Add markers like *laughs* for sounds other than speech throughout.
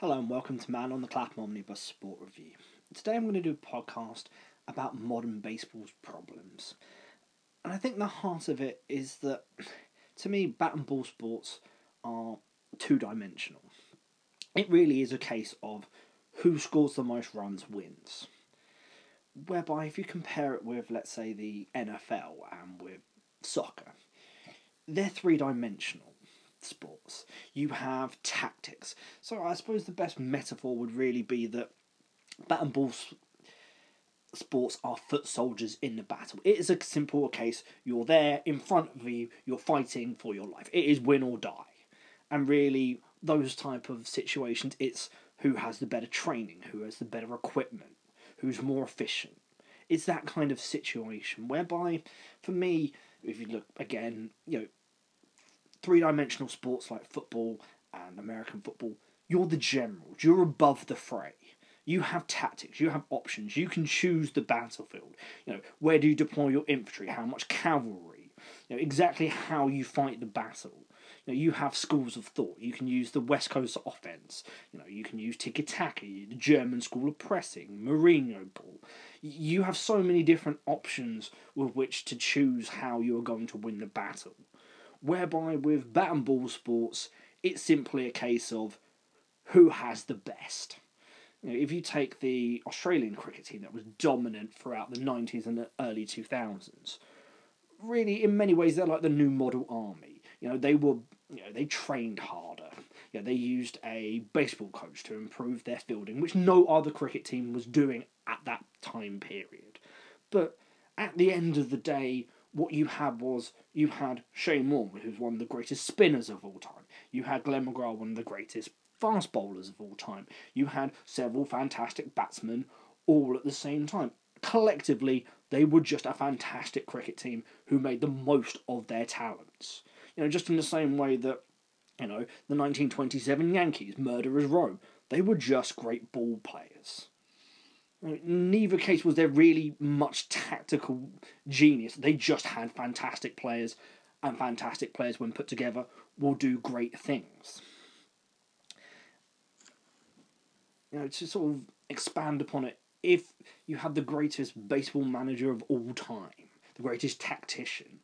Hello and welcome to Man on the Clapham Omnibus Sport Review. Today I'm going to do a podcast about modern baseball's problems. And I think the heart of it is that, to me, bat and ball sports are two dimensional. It really is a case of who scores the most runs wins. Whereby, if you compare it with, let's say, the NFL and with soccer, they're three dimensional sports. You have tactics. So I suppose the best metaphor would really be that bat and ball sports are foot soldiers in the battle. It is a simple case. You're there in front of you. You're fighting for your life. It is win or die. And really, those type of situations, it's who has the better training, who has the better equipment, who's more efficient. It's that kind of situation whereby, for me, if you look again, you know, three dimensional sports like football and American football, you're the generals, you're above the fray. You have tactics, you have options, you can choose the battlefield. You know, where do you deploy your infantry, how much cavalry, you know, exactly how you fight the battle. You know, you have schools of thought. You can use the West Coast offense. You know, you can use tiki taka, the German school of pressing, Mourinho ball. You have so many different options with which to choose how you are going to win the battle whereby with bat and ball sports, it's simply a case of who has the best. You know, if you take the Australian cricket team that was dominant throughout the 90s and the early 2000s, really, in many ways, they're like the new model army. You know, they were, you know, they trained harder. You know, they used a baseball coach to improve their fielding, which no other cricket team was doing at that time period. But at the end of the day, what you had was you had Shane Warne, who's one of the greatest spinners of all time. You had Glenn McGrath, one of the greatest fast bowlers of all time. You had several fantastic batsmen all at the same time. Collectively, they were just a fantastic cricket team who made the most of their talents. You know, just in the same way that, you know, the 1927 Yankees, Murderers Row, they were just great ball players neither case was there really much tactical genius. They just had fantastic players, and fantastic players, when put together, will do great things. You know, to sort of expand upon it, if you had the greatest baseball manager of all time, the greatest tactician,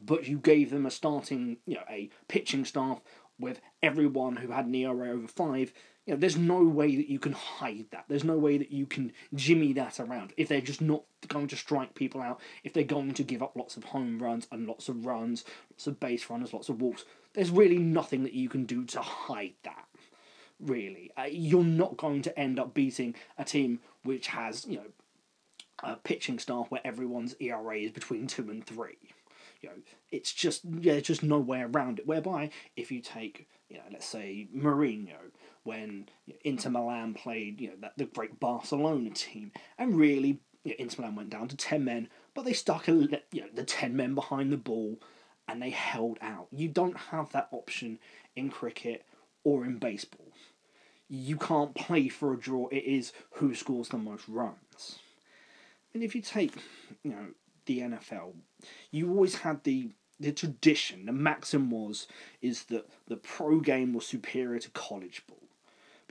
but you gave them a starting, you know, a pitching staff with everyone who had an ERA over five, you know, there's no way that you can hide that. There's no way that you can jimmy that around. If they're just not going to strike people out, if they're going to give up lots of home runs and lots of runs, lots of base runners, lots of walks, there's really nothing that you can do to hide that. Really, uh, you're not going to end up beating a team which has you know a pitching staff where everyone's ERA is between two and three. You know, it's just yeah, there's just no way around it. Whereby, if you take you know, let's say Mourinho, when Inter Milan played, you know, that the great Barcelona team, and really, you know, Inter Milan went down to ten men, but they stuck a, you know, the ten men behind the ball, and they held out. You don't have that option in cricket or in baseball. You can't play for a draw. It is who scores the most runs. And if you take, you know, the NFL, you always had the the tradition, the maxim was is that the pro game was superior to college ball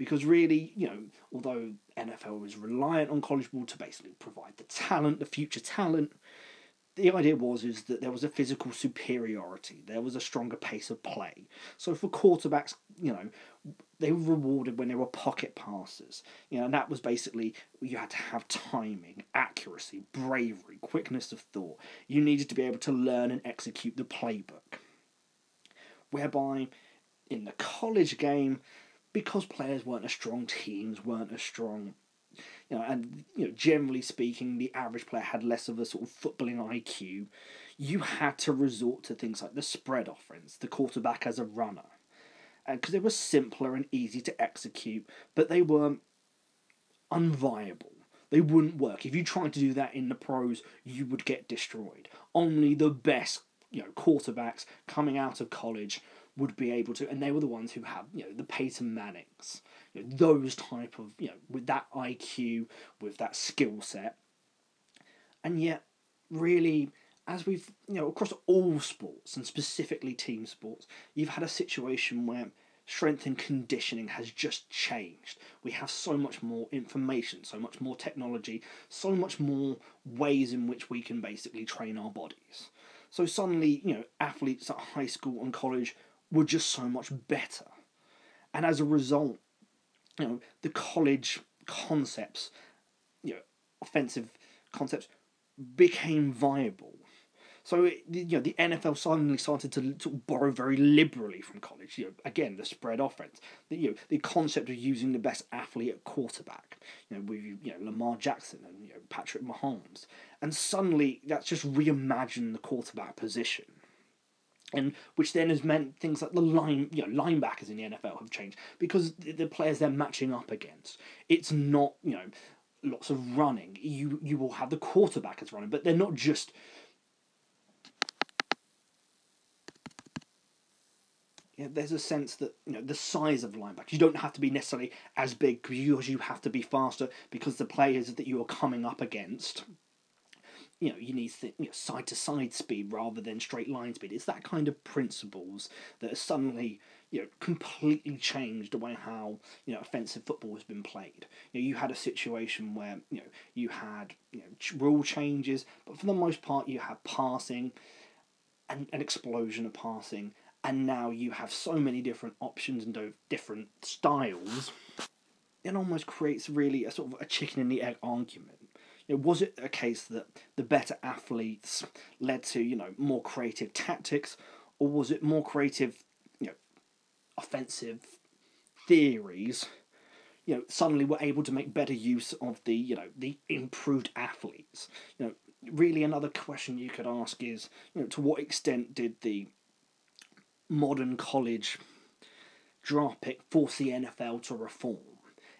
because really, you know, although NFL is reliant on college ball to basically provide the talent, the future talent, the idea was is that there was a physical superiority. There was a stronger pace of play. So for quarterbacks, you know, they were rewarded when they were pocket passers. You know, and that was basically you had to have timing, accuracy, bravery, quickness of thought. You needed to be able to learn and execute the playbook. Whereby in the college game, because players weren't as strong, teams weren't as strong. You know, and you know, generally speaking, the average player had less of a sort of footballing IQ. You had to resort to things like the spread offense, the quarterback as a runner, because they were simpler and easy to execute, but they were unviable. They wouldn't work. If you tried to do that in the pros, you would get destroyed. Only the best, you know, quarterbacks coming out of college would be able to, and they were the ones who have, you know, the Peyton Mannings, you know, those type of, you know, with that IQ, with that skill set. And yet, really, as we've, you know, across all sports and specifically team sports, you've had a situation where strength and conditioning has just changed. We have so much more information, so much more technology, so much more ways in which we can basically train our bodies. So suddenly, you know, athletes at high school and college were just so much better. And as a result, you know, the college concepts, you know, offensive concepts became viable. So it, you know the NFL suddenly started to, to borrow very liberally from college. You know, again the spread offense, the you know the concept of using the best athlete at quarterback. You know with you know Lamar Jackson and you know Patrick Mahomes, and suddenly that's just reimagined the quarterback position. And which then has meant things like the line, you know, linebackers in the NFL have changed because the, the players they're matching up against. It's not you know lots of running. You you will have the quarterback as running, but they're not just you know, there's a sense that you know the size of linebackers. You don't have to be necessarily as big because you have to be faster because the players that you are coming up against. You know, you need side to side speed rather than straight line speed. It's that kind of principles that are suddenly you know completely changed the way how you know offensive football has been played. You know, you had a situation where you know you had you know rule changes, but for the most part you had passing, and an explosion of passing and now you have so many different options and different styles, it almost creates really a sort of a chicken and the egg argument. You know, was it a case that the better athletes led to you know more creative tactics, or was it more creative, you know, offensive theories? You know, suddenly were able to make better use of the you know the improved athletes. You know, really another question you could ask is you know to what extent did the modern college draft pick force the NFL to reform.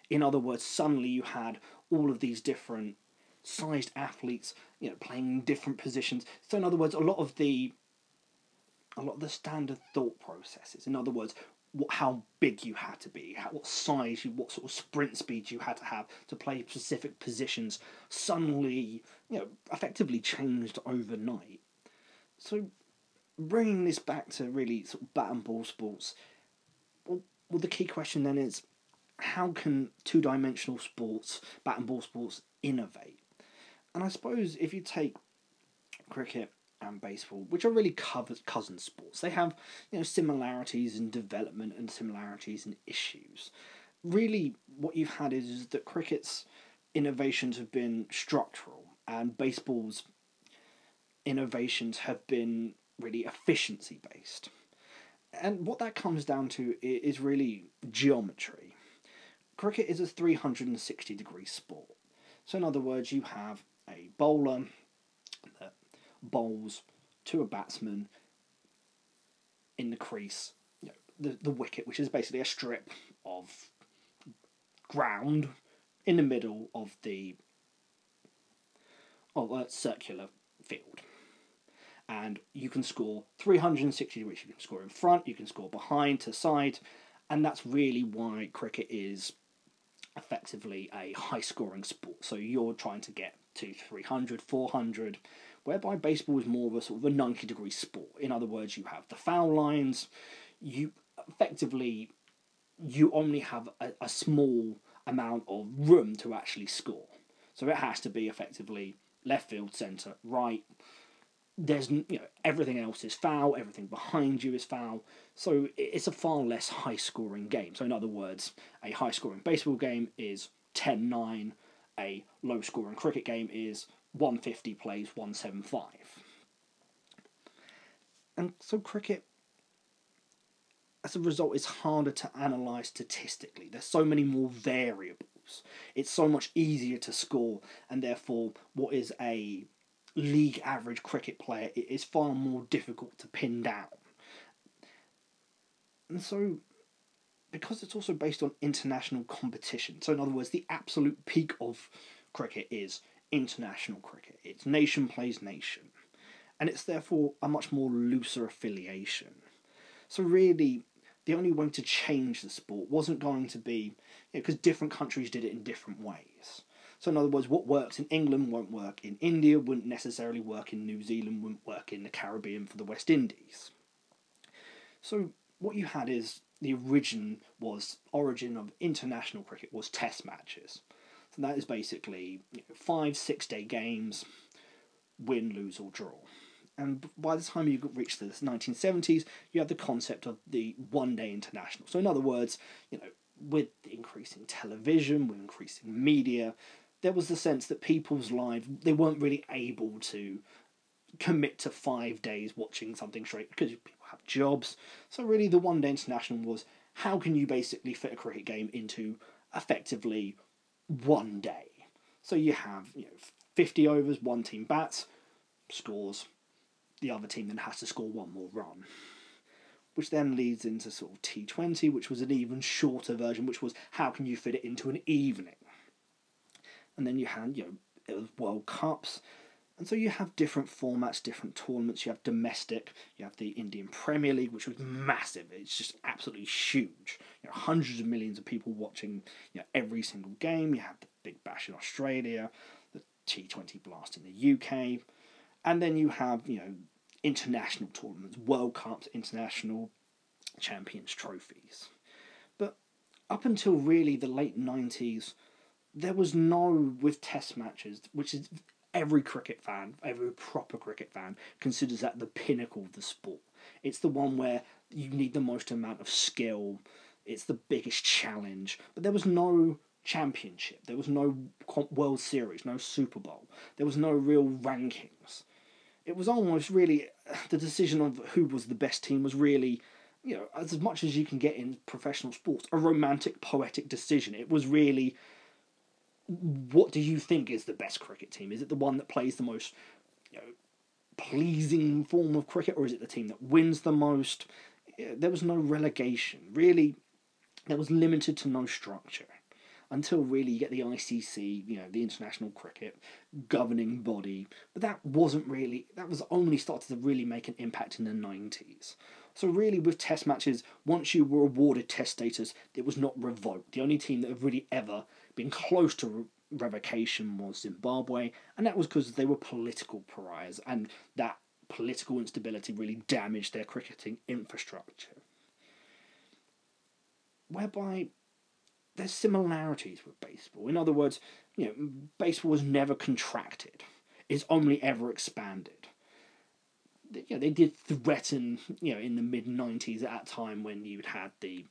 In other words, suddenly you had all of these different sized athletes, you know, playing different positions. So in other words, a lot of the a lot of the standard thought processes. In other words, what, how big you had to be, how, what size, you, what sort of sprint speed you had to have to play specific positions, suddenly, you know, effectively changed overnight. So bringing this back to really sort of bat and ball sports, well, well the key question then is how can two dimensional sports, bat and ball sports, innovate? And I suppose if you take cricket and baseball, which are really cousin sports, they have you know similarities in development and similarities in issues. Really, what you've had is, is that cricket's innovations have been structural, and baseball's innovations have been really efficiency based. And what that comes down to is really geometry. Cricket is a 360 degree sport. So, in other words, you have a bowler that bowls to a batsman in the crease, you know, the, the wicket, which is basically a strip of ground in the middle of the of a circular field and you can score 360 degrees. You can score in front, you can score behind, to side, and that's really why cricket is effectively a high scoring sport. So you're trying to get to 300, 400, whereby baseball is more of a sort of a 90 degree sport. In other words, you have the foul lines, you effectively you only have a, a small amount of room to actually score. So it has to be effectively left field, centre, right, there's you know everything else is foul, everything behind you is foul. So it's a far less high scoring game. So in other words, a high scoring baseball game is 10-9, a low scoring cricket game is 150 plays 175. And so cricket as a result is harder to analyze statistically. There's so many more variables. It's so much easier to score and therefore what is a league average cricket player, it is far more difficult to pin down. And so, because it's also based on international competition, so in other words, the absolute peak of cricket is international cricket. It's nation plays nation. And it's therefore a much more looser affiliation. So, really, the only way to change the sport wasn't going to be because you know, different countries did it in different ways. So, in other words, what works in England won't work in India, wouldn't necessarily work in New Zealand, wouldn't work in the Caribbean for the West Indies. So, what you had is the origin was origin of international cricket was Test matches. So that is basically you know, five six day games, win, lose or draw. And by the time you reach the 1970s, you have the concept of the one day international. So, in other words, you know, with increasing television, with increasing media, there was the sense that people's lives they weren't really able to commit to five days watching something straight because people have jobs. So really, the one day international was how can you basically fit a cricket game into effectively one day. So you have you know fifty overs, one team bats, scores, the other team then has to score one more run. Which then leads into sort of T20, which was an even shorter version, which was how can you fit it into an evening? And then you had, you know, World Cups. And so you have different formats, different tournaments. You have domestic, you have the Indian Premier League, which was massive. It's just absolutely huge. You know, hundreds of millions of people watching you know, every single game. You have the Big Bash in Australia, the T20 Blast in the UK. And then you have, you know, international tournaments, World Cups, international champions trophies. But up until really the late 90s, there was no, with test matches, which is every cricket fan, every proper cricket fan, considers that the pinnacle of the sport. It's the one where you need the most amount of skill, it's the biggest challenge, but there was no championship, there was no World Series, no Super Bowl, there was no real rankings. It was almost really *sighs* the decision of who was the best team was really you know as much as you can get in professional sports a romantic poetic decision. It was really what do you think is the best cricket team is it the one that plays the most you know pleasing form of cricket or is it the team that wins the most there was no relegation really there was limited to no structure until really you get the ICC, you know, the international cricket governing body. But that wasn't really, that was only started to really make an impact in the 90s. So, really, with test matches, once you were awarded test status, it was not revoked. The only team that have really ever been close to re- revocation was Zimbabwe, and that was because they were political pariahs, and that political instability really damaged their cricketing infrastructure. Whereby there's similarities with baseball. In other words, you know, baseball was never contracted; it's only ever expanded. You know, they did threaten, you know, in the mid '90s at that time when you had the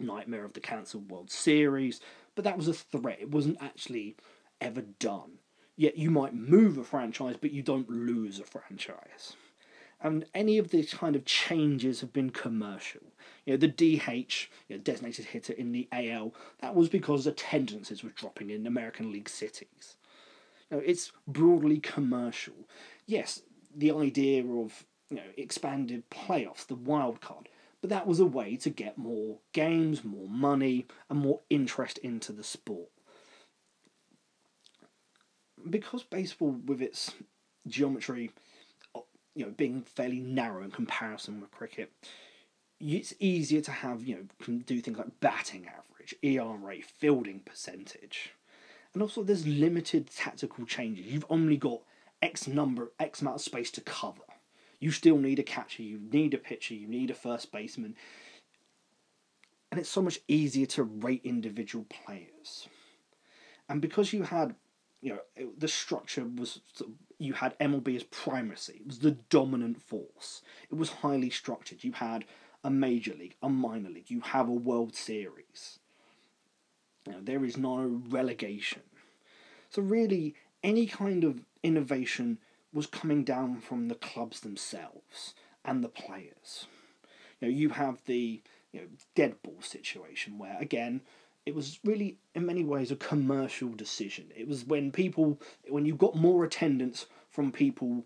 nightmare of the cancelled World Series, but that was a threat. It wasn't actually ever done. Yet you might move a franchise, but you don't lose a franchise and any of these kind of changes have been commercial. You know, the DH, you know, designated hitter in the AL, that was because attendances were dropping in American League cities. You know, it's broadly commercial. Yes, the idea of you know expanded playoffs, the wild card, but that was a way to get more games, more money, and more interest into the sport. Because baseball, with its geometry uh, you know being fairly narrow in comparison with cricket, it's easier to have you know do things like batting average, ERA, fielding percentage, and also there's limited tactical changes. You've only got X number, X amount of space to cover. You still need a catcher, you need a pitcher, you need a first baseman, and it's so much easier to rate individual players. And because you had you know, it, the structure was you had MLB as primacy. It was the dominant force. It was highly structured. You had a major league, a minor league. You have a World Series. You know, there is no relegation. So really, any kind of innovation was coming down from the clubs themselves and the players. You know, you have the you know dead ball situation where again it was really in many ways a commercial decision. It was when people when you got more attendance from people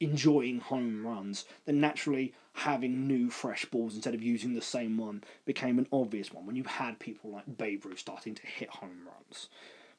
enjoying home runs, then naturally having new fresh balls instead of using the same one became an obvious one when you had people like Babe Ruth starting to hit home runs.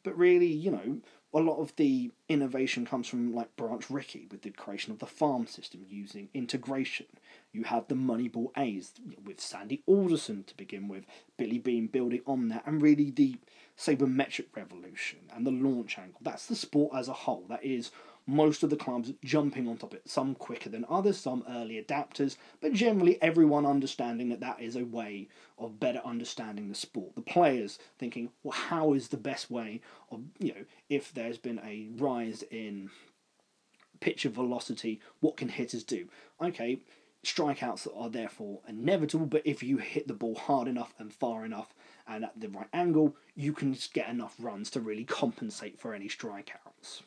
But really, you know, a lot of the innovation comes from like Branch Rickey with the creation of the farm system using integration. You had the Moneyball A's with Sandy Alderson to begin with, Billy Beane building on that, and really the sabermetric revolution and the launch angle. That's the sport as a whole. That is most of the clubs jumping on top of it, some quicker than others, some early adapters, but generally everyone understanding that that is a way of better understanding the sport. The players thinking, well, how is the best way of, you know, if there's been a rise in pitch of velocity, what can hitters do? Okay, strikeouts are therefore inevitable, but if you hit the ball hard enough and far enough and at the right angle, you can get enough runs to really compensate for any strikeouts.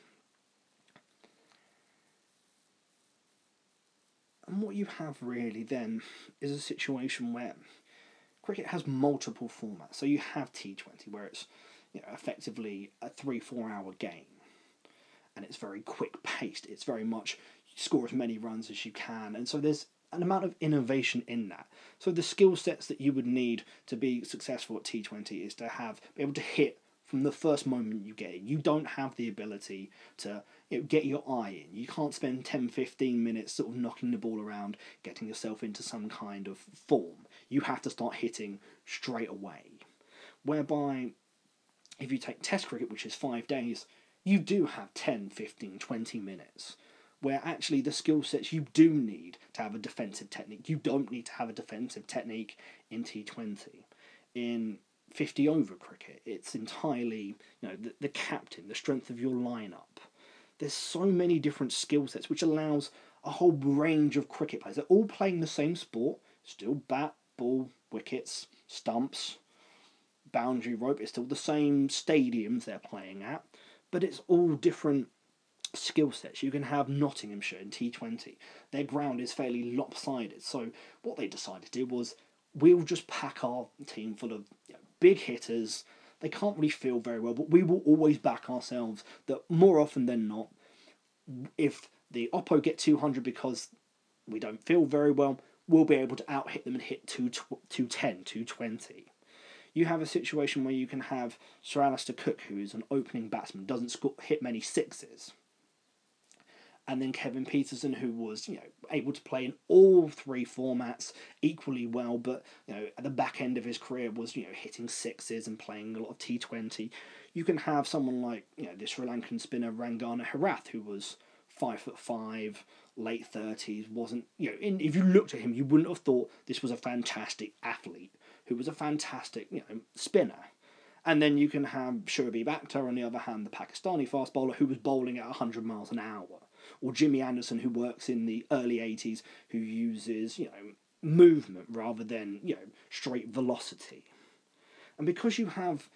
And what you have really then is a situation where cricket has multiple formats. So you have T20, where it's you know, effectively a three, four hour game. And it's very quick paced. It's very much score as many runs as you can. And so there's an amount of innovation in that. So the skill sets that you would need to be successful at T20 is to have be able to hit from the first moment you get it. You don't have the ability to get your eye in. You can't spend 10, 15 minutes sort of knocking the ball around, getting yourself into some kind of form. You have to start hitting straight away. Whereby, if you take Test cricket, which is five days, you do have 10, 15, 20 minutes where actually the skill sets you do need to have a defensive technique. You don't need to have a defensive technique in T20. In 50 over cricket, it's entirely, you know, the, the captain, the strength of your lineup. There's so many different skill sets which allows a whole range of cricket players. They're all playing the same sport, still bat, ball, wickets, stumps, boundary rope. It's still the same stadiums they're playing at, but it's all different skill sets. You can have Nottinghamshire in T20. Their ground is fairly lopsided. So what they decided to do was we'll just pack our team full of you know, big hitters. They can't really feel very well, but we will always back ourselves that more often than not, if the Oppo get 200 because we don't feel very well, we'll be able to out hit them and hit 210, 220 you have a situation where you can have Sir Alastair Cook, who is an opening batsman, doesn't score, hit many sixes and then Kevin Pietersen, who was you know able to play in all three formats equally well, but you know at the back end of his career was you know hitting sixes and playing a lot of T Twenty. You can have someone like you know the Sri Lankan spinner Rangana Herath, who was five foot five, late thirties, wasn't you know in, if you looked at him, you wouldn't have thought this was a fantastic athlete who was a fantastic you know spinner. And then you can have Shoaib Akhtar on the other hand, the Pakistani fast bowler who was bowling at 100 miles an hour or Jimmy Anderson who works in the early 80s who uses, you know, movement rather than, you know, straight velocity. And because you have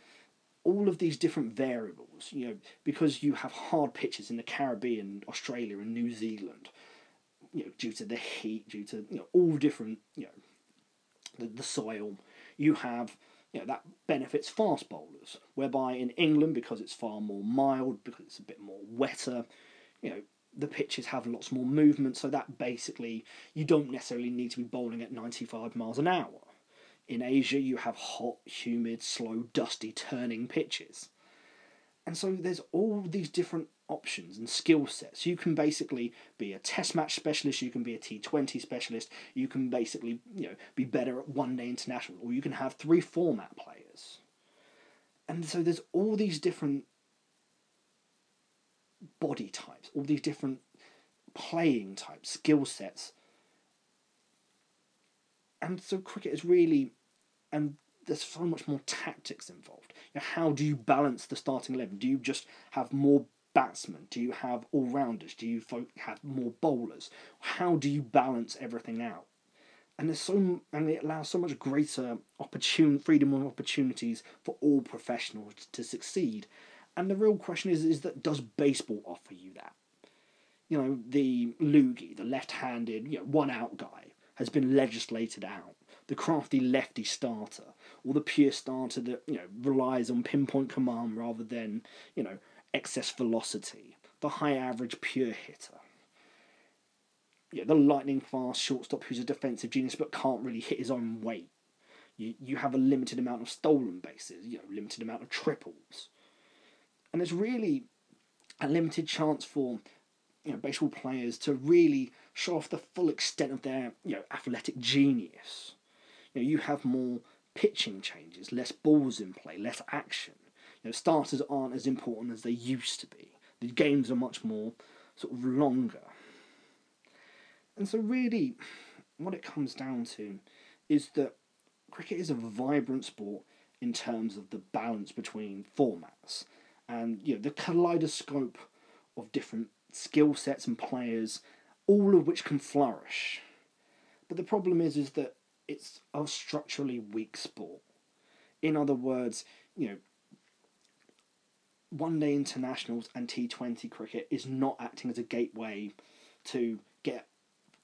all of these different variables, you know, because you have hard pitches in the Caribbean, Australia, and New Zealand, you know, due to the heat, due to you know all different, you know, the, the soil, you have you know that benefits fast bowlers. Whereby in England, because it's far more mild, because it's a bit more wetter, you know, the pitches have lots more movement, so that basically you don't necessarily need to be bowling at 95 miles an hour. In Asia, you have hot, humid, slow, dusty, turning pitches. And so there's all these different options and skill sets. You can basically be a test match specialist, you can be a T20 specialist, you can basically, you know, be better at one day international, or you can have three format players. And so there's all these different body types, all these different playing types, skill sets. And so cricket is really, and there's so much more tactics involved. You know, how do you balance the starting eleven? Do you just have more batsmen? Do you have all rounders? Do you have more bowlers? How do you balance everything out? And there's so and it allows so much greater opportune freedom of opportunities for all professionals to succeed. And the real question is, is that does baseball offer you that? You know, the loogie, the left-handed, you know, one-out guy, has been legislated out. The crafty lefty starter, or the pure starter that you know relies on pinpoint command rather than you know excess velocity. The high average pure hitter. Yeah, the lightning fast shortstop who's a defensive genius but can't really hit his own weight. You you have a limited amount of stolen bases, you know, limited amount of triples and there's really a limited chance for you know baseball players to really show off the full extent of their you know athletic genius. You know, you have more pitching changes, less balls in play, less action. You know, starters aren't as important as they used to be. The games are much more sort of longer. And so, really, what it comes down to is that cricket is a vibrant sport in terms of the balance between formats and you know the kaleidoscope of different skill sets and players, all of which can flourish. But the problem is, is that it's a structurally weak sport. In other words, you know, one day internationals and T20 cricket is not acting as a gateway to get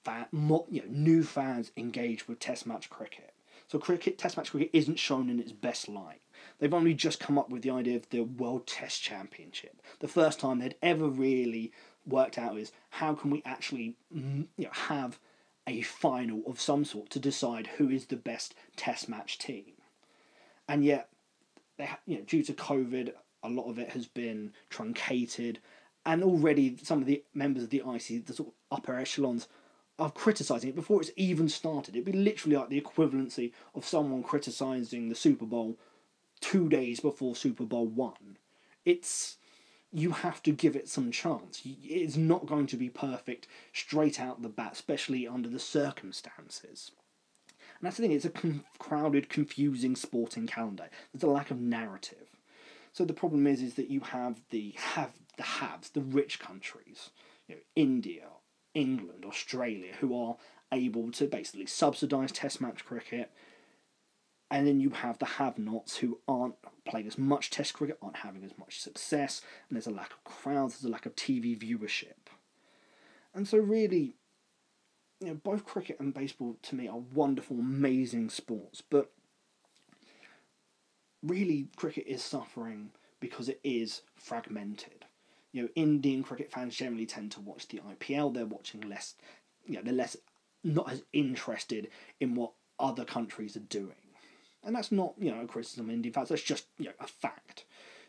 fan, you know, new fans engaged with Test match cricket. So cricket, Test match cricket isn't shown in its best light. They've only just come up with the idea of the World Test Championship. The first time they'd ever really worked out is how can we actually mm, you know have a final of some sort to decide who is the best Test match team. And yet, they you know due to COVID, a lot of it has been truncated, and already some of the members of the IC, the sort of upper echelons, are criticising it before it's even started. It'd be literally like the equivalency of someone criticising the Super Bowl two days before Super Bowl one. It's you have to give it some chance. It's not going to be perfect straight out the bat, especially under the circumstances. And that's the thing, it's a con- crowded, confusing sporting calendar. There's a lack of narrative. So the problem is, is that you have the have the haves, the rich countries, you know, India, England, Australia, who are able to basically subsidise Test match cricket, and then you have the have-nots who aren't playing as much Test cricket, aren't having as much success, and there's a lack of crowds, there's a lack of TV viewership, and so really, you know, both cricket and baseball to me are wonderful, amazing sports, but really cricket is suffering because it is fragmented. You know, Indian cricket fans generally tend to watch the IPL. They're watching less. You know, they're less not as interested in what other countries are doing, and that's not you know a criticism of Indian fans. That's just you know a fact.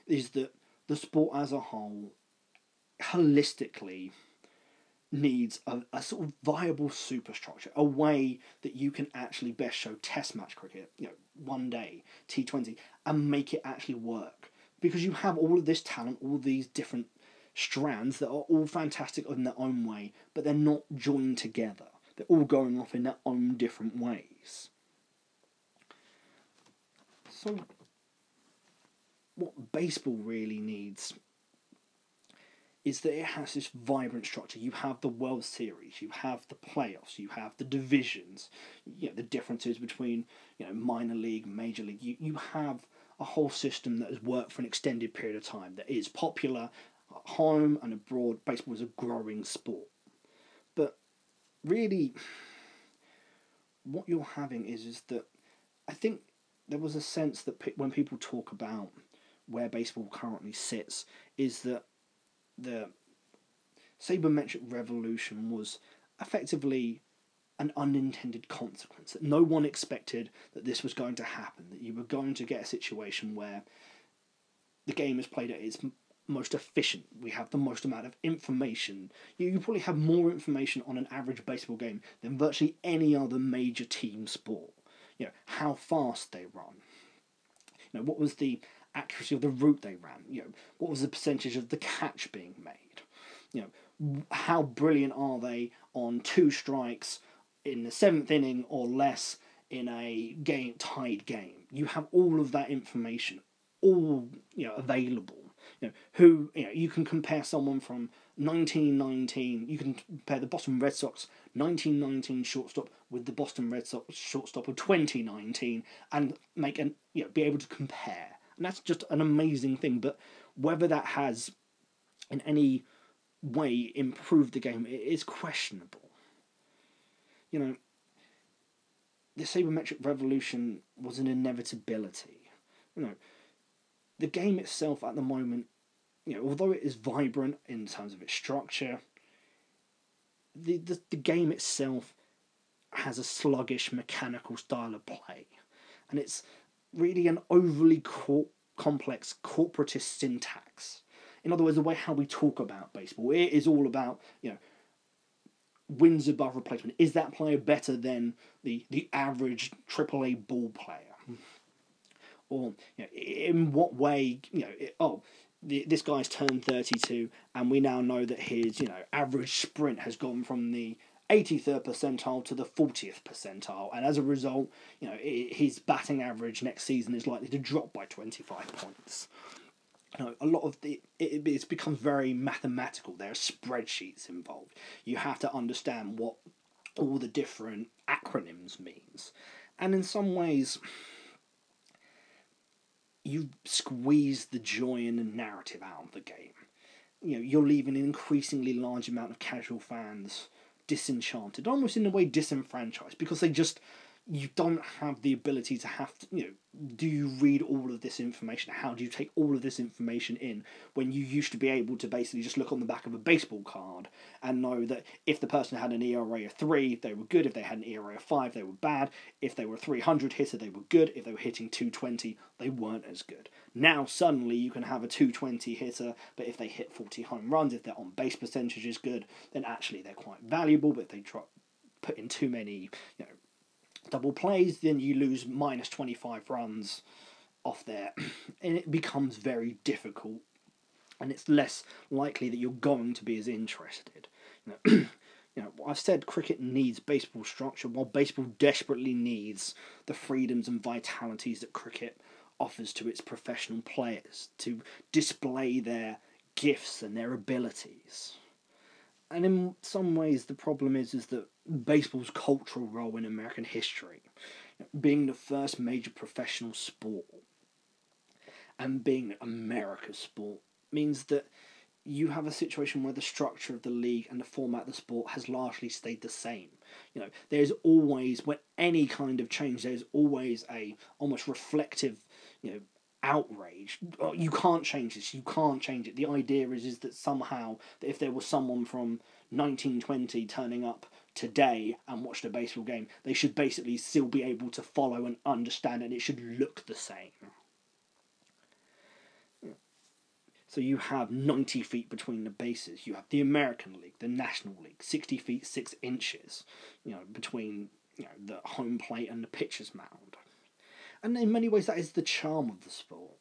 Is that the sport as a whole, holistically, needs a, a sort of viable superstructure, a way that you can actually best show Test match cricket, you know, one day T Twenty, and make it actually work. Because you have all of this talent, all these different strands that are all fantastic in their own way, but they're not joined together. They're all going off in their own different ways. So, what baseball really needs is that it has this vibrant structure. You have the World Series, you have the playoffs, you have the divisions, you know, the differences between you know minor league, major league. You you have a whole system that has worked for an extended period of time that is popular at home and abroad. Baseball is a growing sport, but really, what you're having is is that I think there was a sense that pe- when people talk about where baseball currently sits, is that the sabermetric revolution was effectively an unintended consequence that no one expected that this was going to happen that you were going to get a situation where the game is played at its most efficient. We have the most amount of information. You, you probably have more information on an average baseball game than virtually any other major team sport you know how fast they run you know what was the accuracy of the route they ran. You know, what was the percentage of the catch being made? You know, how brilliant are they on two strikes in the seventh inning or less in a game tied game? You have all of that information, all you know available. You know who you know you can compare someone from 1919. You can compare the Boston Red Sox 1919 shortstop with the Boston Red Sox shortstop of 2019, and make an you know be able to compare and that's just an amazing thing. But whether that has in any way improved the game is questionable. You know, the sabermetric revolution was an inevitability. You know, the game itself at the moment, you know, although it is vibrant in terms of its structure, the, the, the game itself has a sluggish mechanical style of play. And it's really an overly cor- complex corporatist syntax. In other words, the way how we talk about baseball, it is all about you know wins above replacement. Is that player better than the the average AAA ball player? Hmm. Or you know, in what way? You know, it, oh, the, this guy's turned 32, and we now know that his you know average sprint has gone from the 83rd percentile to the 40th percentile, and as a result, you know his batting average next season is likely to drop by 25 points. You know, a lot of the it, it's become very mathematical. There are spreadsheets involved. You have to understand what all the different acronyms means, and in some ways, you squeeze the joy and the narrative out of the game. You know, you're leaving an increasingly large amount of casual fans disenchanted, almost in a way disenfranchised, because they just you don't have the ability to have to, you know, do you read all of this information? How do you take all of this information in when you used to be able to basically just look on the back of a baseball card and know that if the person had an ERA of three, they were good. If they had an ERA of five, they were bad. If they were a 300 hitter, they were good. If they were hitting 220, they weren't as good. Now, suddenly, you can have a 220 hitter, but if they hit 40 home runs, if their on base percentage is good, then actually they're quite valuable. But if they drop, put in too many, you know, double plays, then you lose minus 25 runs off there. *clears throat* and it becomes very difficult. And it's less likely that you're going to be as interested. You know, *clears throat* you know, I've said cricket needs baseball structure, while baseball desperately needs the freedoms and vitalities that cricket offers to its professional players to display their gifts and their abilities. And in some ways, the problem is is that baseball's cultural role in American history, being the first major professional sport and being America's sport, means that you have a situation where the structure of the league and the format of the sport has largely stayed the same. You know, there's always when any kind of change, there's always a almost reflective, you know, outrage. Oh, uh, you can't change this. You can't change it. The idea is is that somehow that if there was someone from 1920 turning up today and watched a baseball game, they should basically still be able to follow and understand, and it should look the same. So you have 90 feet between the bases. You have the American League, the National League, 60 feet 6 inches, you know, between you know, the home plate and the pitcher's mound. And in many ways, that is the charm of the sport.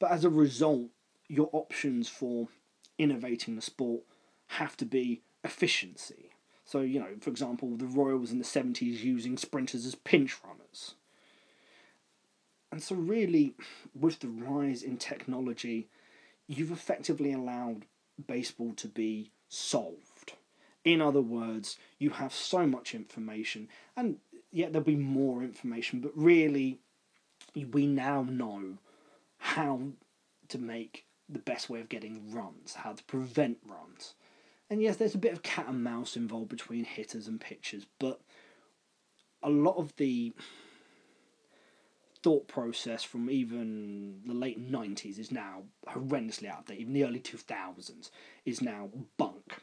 But as a result, your options for innovating the sport have to be efficiency. So, you know, for example, the Royals in the 70s using sprinters as pinch runners. And so, really, with the rise in technology, you've effectively allowed baseball to be solved. In other words, you have so much information, and yet there'll be more information, but really, we now know how to make the best way of getting runs, how to prevent runs. And yes, there's a bit of cat and mouse involved between hitters and pitchers, but a lot of the thought process from even the late 90s is now horrendously out of date. Even the early 2000s is now bunk.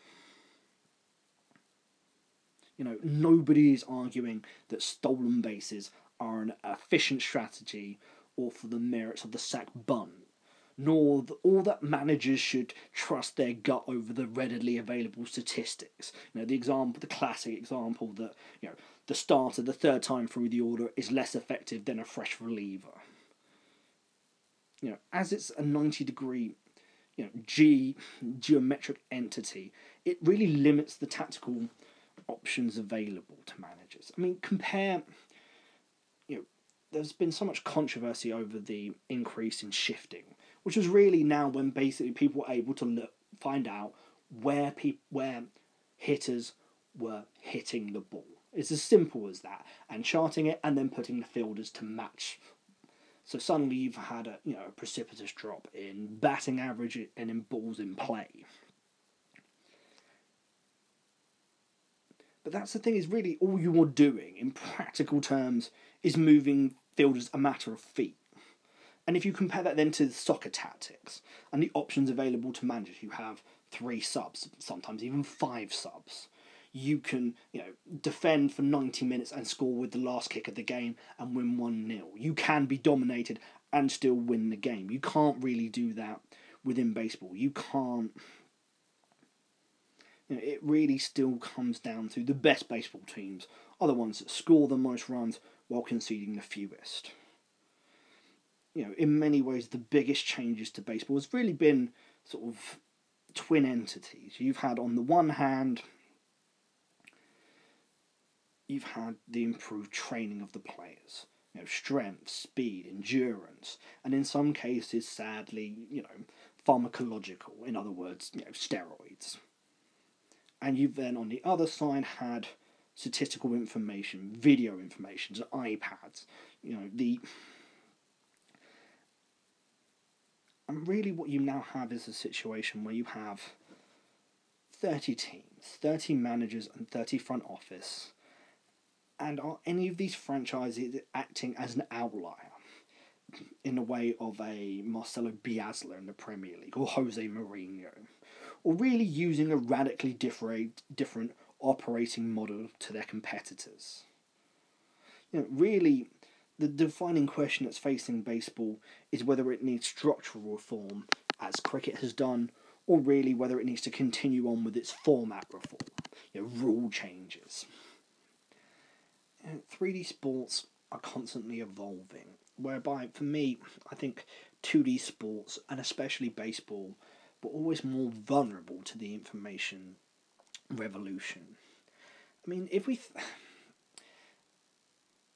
You know, nobody is arguing that stolen bases are an efficient strategy or for the merits of the sac bunt, nor the, all that managers should trust their gut over the readily available statistics. You know, the example, the classic example that you know the starter the third time through the order is less effective than a fresh reliever. You know, as it's a ninety degree, you know, G geometric entity, it really limits the tactical options available to managers. I mean, compare there's been so much controversy over the increase in shifting, which was really now when basically people were able to look, find out where pe- where hitters were hitting the ball. It's as simple as that, and charting it and then putting the fielders to match. So suddenly you've had a you know a precipitous drop in batting average and in balls in play. But that's the thing is really all you're doing in practical terms is moving fielders a matter of feet. And if you compare that then to soccer tactics and the options available to managers, you have three subs, sometimes even five subs. You can, you know, defend for 90 minutes and score with the last kick of the game and win 1 0. You can be dominated and still win the game. You can't really do that within baseball. You can't. You know, it really still comes down to the best baseball teams are the ones that score the most runs while conceding the fewest. you know, in many ways, the biggest changes to baseball has really been sort of twin entities. You've had, on the one hand, you've had the improved training of the players, you know, strength, speed, endurance, and in some cases, sadly, you know, pharmacological, in other words, you know, steroids. And you've then, on the other side, had statistical information, video information, iPads, you know, the and really what you now have is a situation where you have 30 teams, 30 managers and 30 front office. And are any of these franchises acting as an outlier in the way of a Marcelo Bielsa in the Premier League or Jose Mourinho? Or really using a radically different, different operating model to their competitors? You know, really, the defining question that's facing baseball is whether it needs structural reform, as cricket has done, or really whether it needs to continue on with its format reform, you know, rule changes. You know, 3D sports are constantly evolving, whereby, for me, I think 2D sports, and especially baseball, were always more vulnerable to the information revolution. I mean, if we. Th-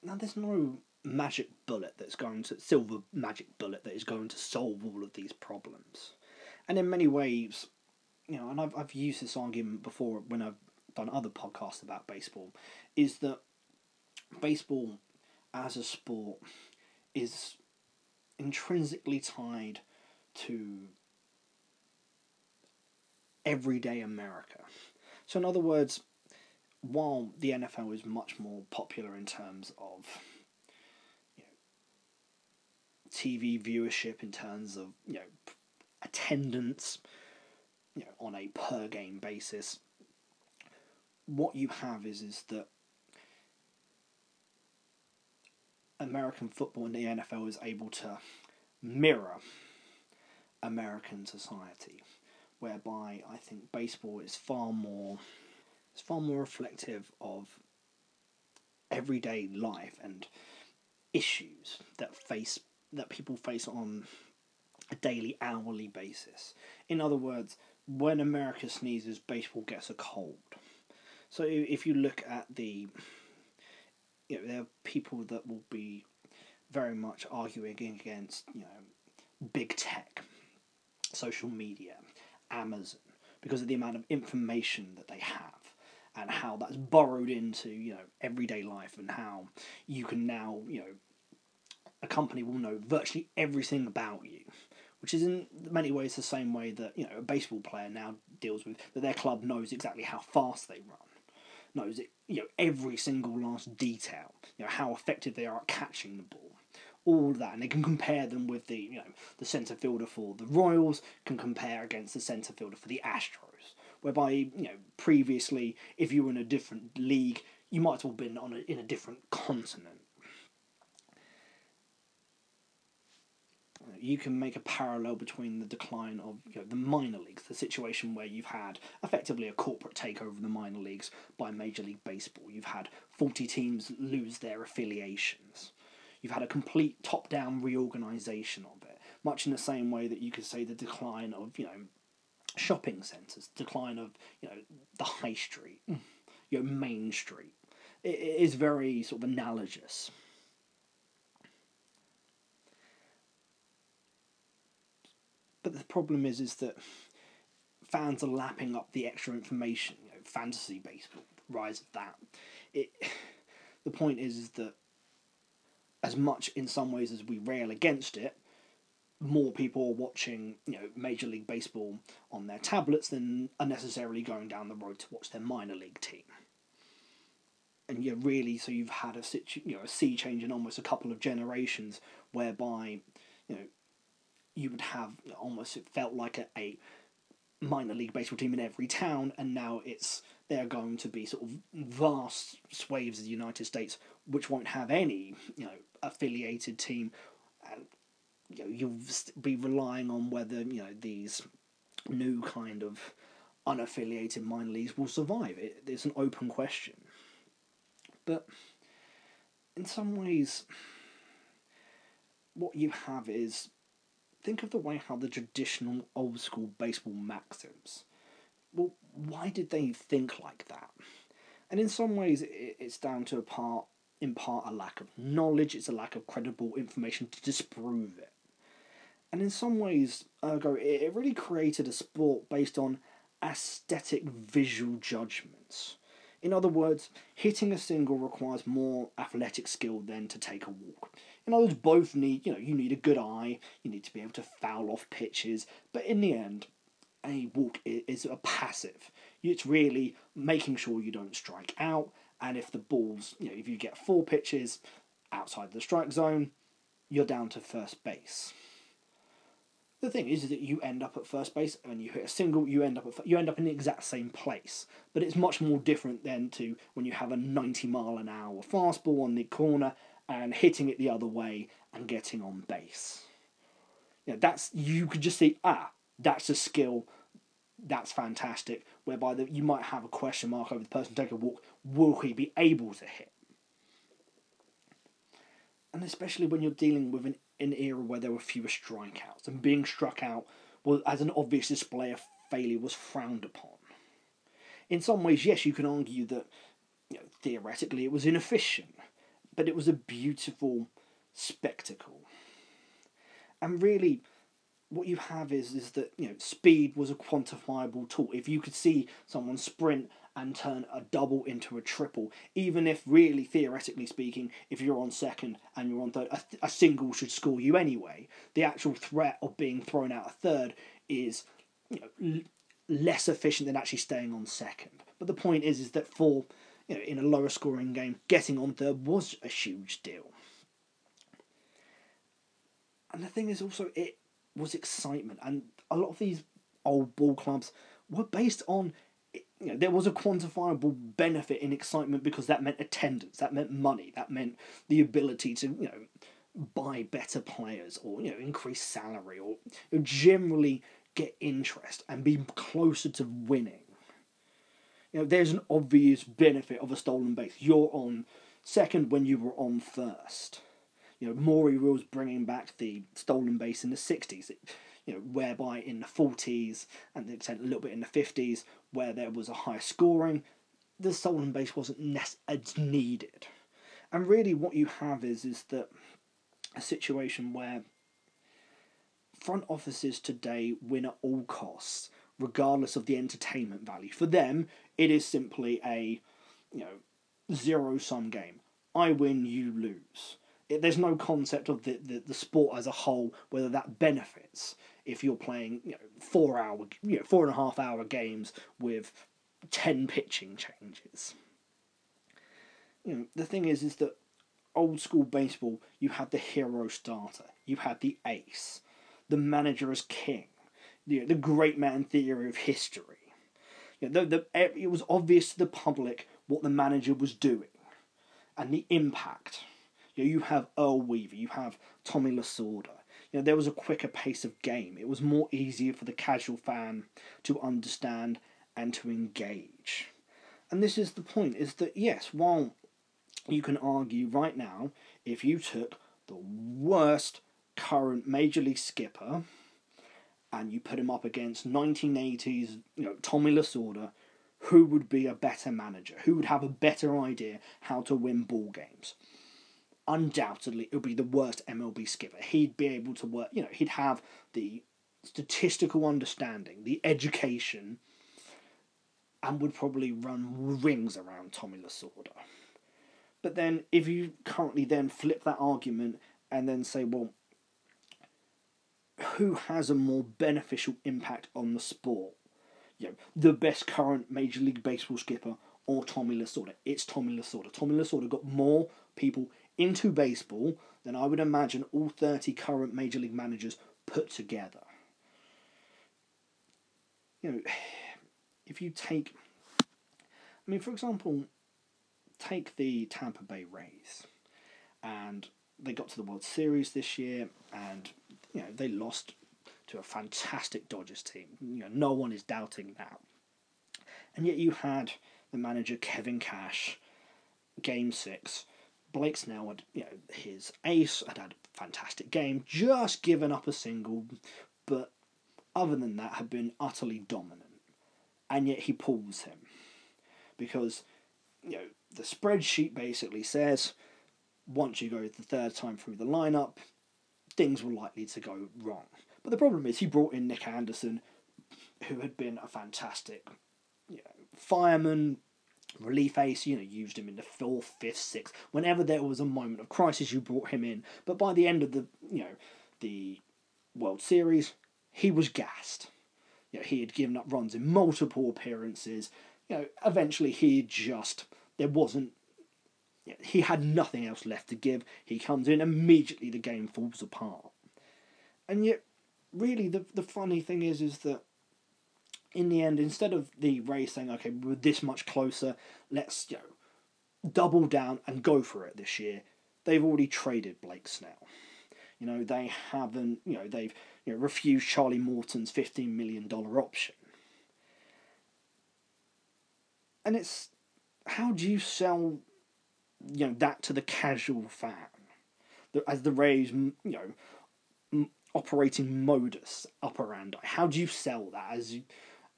now, there's no magic bullet that's going to silver magic bullet that is going to solve all of these problems. And in many ways, you know, and I've I've used this argument before when I've done other podcasts about baseball, is that baseball as a sport is intrinsically tied to everyday America. So in other words, while the NFL is much more popular in terms of TV viewership in terms of you know attendance, you know on a per game basis. What you have is is that American football and the NFL is able to mirror American society, whereby I think baseball is far more it's far more reflective of everyday life and issues that face that people face on a daily, hourly basis. In other words, when America sneezes, baseball gets a cold. So if you look at the, you know, there are people that will be very much arguing against, you know, big tech, social media, Amazon, because of the amount of information that they have and how that's borrowed into, you know, everyday life and how you can now, you know, a company will know virtually everything about you, which is in many ways the same way that you know a baseball player now deals with that their club knows exactly how fast they run, knows it, you know every single last detail, you know how effective they are at catching the ball, all that, and they can compare them with the you know the centre fielder for the Royals can compare against the centre fielder for the Astros, whereby you know previously if you were in a different league you might as well been on a, in a different continent you can make a parallel between the decline of you know, the minor leagues, the situation where you've had effectively a corporate takeover of the minor leagues by Major League Baseball. You've had 40 teams lose their affiliations. You've had a complete top down reorganisation of it, much in the same way that you could say the decline of, you know, shopping centres, decline of, you know, the high street, mm. you know, Main Street. It, it is very sort of analogous. But the problem is, is that fans are lapping up the extra information. You know, fantasy baseball, rise of that. It. *sighs* The point is, is that as much in some ways as we rail against it, more people are watching, you know, Major League Baseball on their tablets than are necessarily going down the road to watch their minor league team. And yeah, really, so you've had a situ, you know, a sea change in almost a couple of generations, whereby, you know, you would have almost it felt like a, a minor league baseball team in every town, and now it's they're going to be sort of vast swathes of the United States which won't have any you know affiliated team, and you know you'll be relying on whether you know these new kind of unaffiliated minor leagues will survive. It, it's an open question, but in some ways what you have is think of the way how the traditional old school baseball maxims. Well, why did they think like that? And in some ways, it's down to a part, in part, a lack of knowledge. It's a lack of credible information to disprove it. And in some ways, ergo, it really created a sport based on aesthetic visual judgments. In other words, hitting a single requires more athletic skill than to take a walk. In other words, both need, you know, you need a good eye, you need to be able to foul off pitches, but in the end, a walk is a passive. It's really making sure you don't strike out, and if the ball's, you know, if you get four pitches outside the strike zone, you're down to first base. The thing is is that you end up at first base and you hit a single, you end up at, you end up in the exact same place. But it's much more different than to when you have a 90 mile an hour fastball on the corner and hitting it the other way and getting on base. You know, that's you could just see ah, that's a skill, that's fantastic. Whereby the, you might have a question mark over the person taking a walk. Will he be able to hit? And especially when you're dealing with an an era where there were fewer strikeouts, and being struck out was, as an obvious display of failure was frowned upon. In some ways, yes, you can argue that you know, theoretically it was inefficient, but it was a beautiful spectacle. And really, what you have is is that you know speed was a quantifiable tool. If you could see someone sprint and turn a double into a triple, even if really theoretically speaking, if you're on second and you're on third, a, a single should score you anyway. The actual threat of being thrown out a third is you know l- less efficient than actually staying on second. But the point is is that for you know in a lower scoring game, getting on third was a huge deal. And the thing is also it was excitement, and a lot of these old ball clubs were based on you know, there was a quantifiable benefit in excitement because that meant attendance, that meant money, that meant the ability to you know buy better players or you know increase salary or generally get interest and be closer to winning. You know, there's an obvious benefit of a stolen base. You're on second when you were on first. You know, Maury Wills bringing back the stolen base in the 60s. It, you know, whereby in the 40s and the extent a little bit in the 50s, where there was a high scoring, the stolen base wasn't as needed. And really, what you have is is that a situation where front offices today win at all costs, regardless of the entertainment value. For them, it is simply a you know zero sum game. I win, you lose. It, there's no concept of the, the, the sport as a whole, whether that benefits if you're playing you know, four hour, you know, four and a half hour games with ten pitching changes. You know, the thing is, is that old school baseball, you had the hero starter, you had the ace, the manager as king, you know, the great man theory of history. You know, the, the, it was obvious to the public what the manager was doing and the impact. You, know, you have Earl Weaver, you have Tommy Lasorda, you know, there was a quicker pace of game. It was more easier for the casual fan to understand and to engage. And this is the point: is that yes, while you can argue right now, if you took the worst current major league skipper and you put him up against 1980s, you know, Tommy Lasorda, who would be a better manager? Who would have a better idea how to win ball games? Undoubtedly it would be the worst MLB skipper. He'd be able to work, you know, he'd have the statistical understanding, the education, and would probably run rings around Tommy Lasorda. But then, if you currently then flip that argument and then say, well, who has a more beneficial impact on the sport? You know, the best current Major League Baseball skipper or Tommy Lasorda? It's Tommy Lasorda. Tommy Lasorda got more people into baseball than I would imagine all 30 current major league managers put together. You know, *sighs* if you take, I mean, for example, take the Tampa Bay Rays, and they got to the World Series this year, and you know they lost to a fantastic Dodgers team. You know, no one is doubting that. And yet you had the manager Kevin Cash, Game Six, Blake Snell had, you know, his ace had had a fantastic game, just given up a single, but other than that had been utterly dominant. And yet he pulls him because you know the spreadsheet basically says once you go the third time through the lineup, things were likely to go wrong. But the problem is he brought in Nick Anderson, who had been a fantastic, you know, fireman, relief ace. You know, used him in the fourth, fifth, sixth. Whenever there was a moment of crisis, you brought him in. But by the end of the, you know, the World Series, he was gassed. You know, he had given up runs in multiple appearances. You know, eventually he just there wasn't. You know, he had nothing else left to give. He comes in immediately. The game falls apart, and yet, really, the the funny thing is, is that in the end, instead of the Rays saying, "Okay, we're this much closer, let's you know, double down and go for it this year," they've already traded Blake Snell. You know, they haven't. You know, they've you know, refused Charlie Morton's fifteen million dollar option. And it's how do you sell, you know, that to the casual fan, as the Rays, you know, operating modus operandi? How do you sell that as,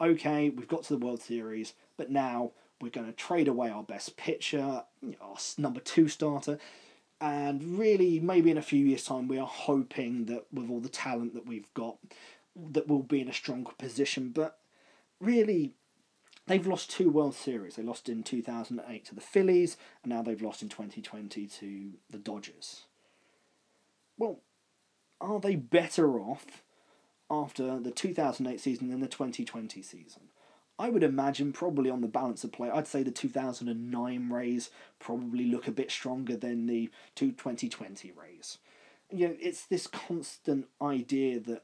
okay, we've got to the World Series, but now we're going to trade away our best pitcher, our number two starter, and really maybe in a few years time we are hoping that with all the talent that we've got that we'll be in a stronger position. But really they've lost two world series. They lost in 2008 to the phillies and now they've lost in 2020 to the dodgers. Well are they better off after the 2008 season and the 2020 season I would imagine probably on the balance of play, I'd say the 2009 Rays probably look a bit stronger than the 2020 Rays. You know, it's this constant idea that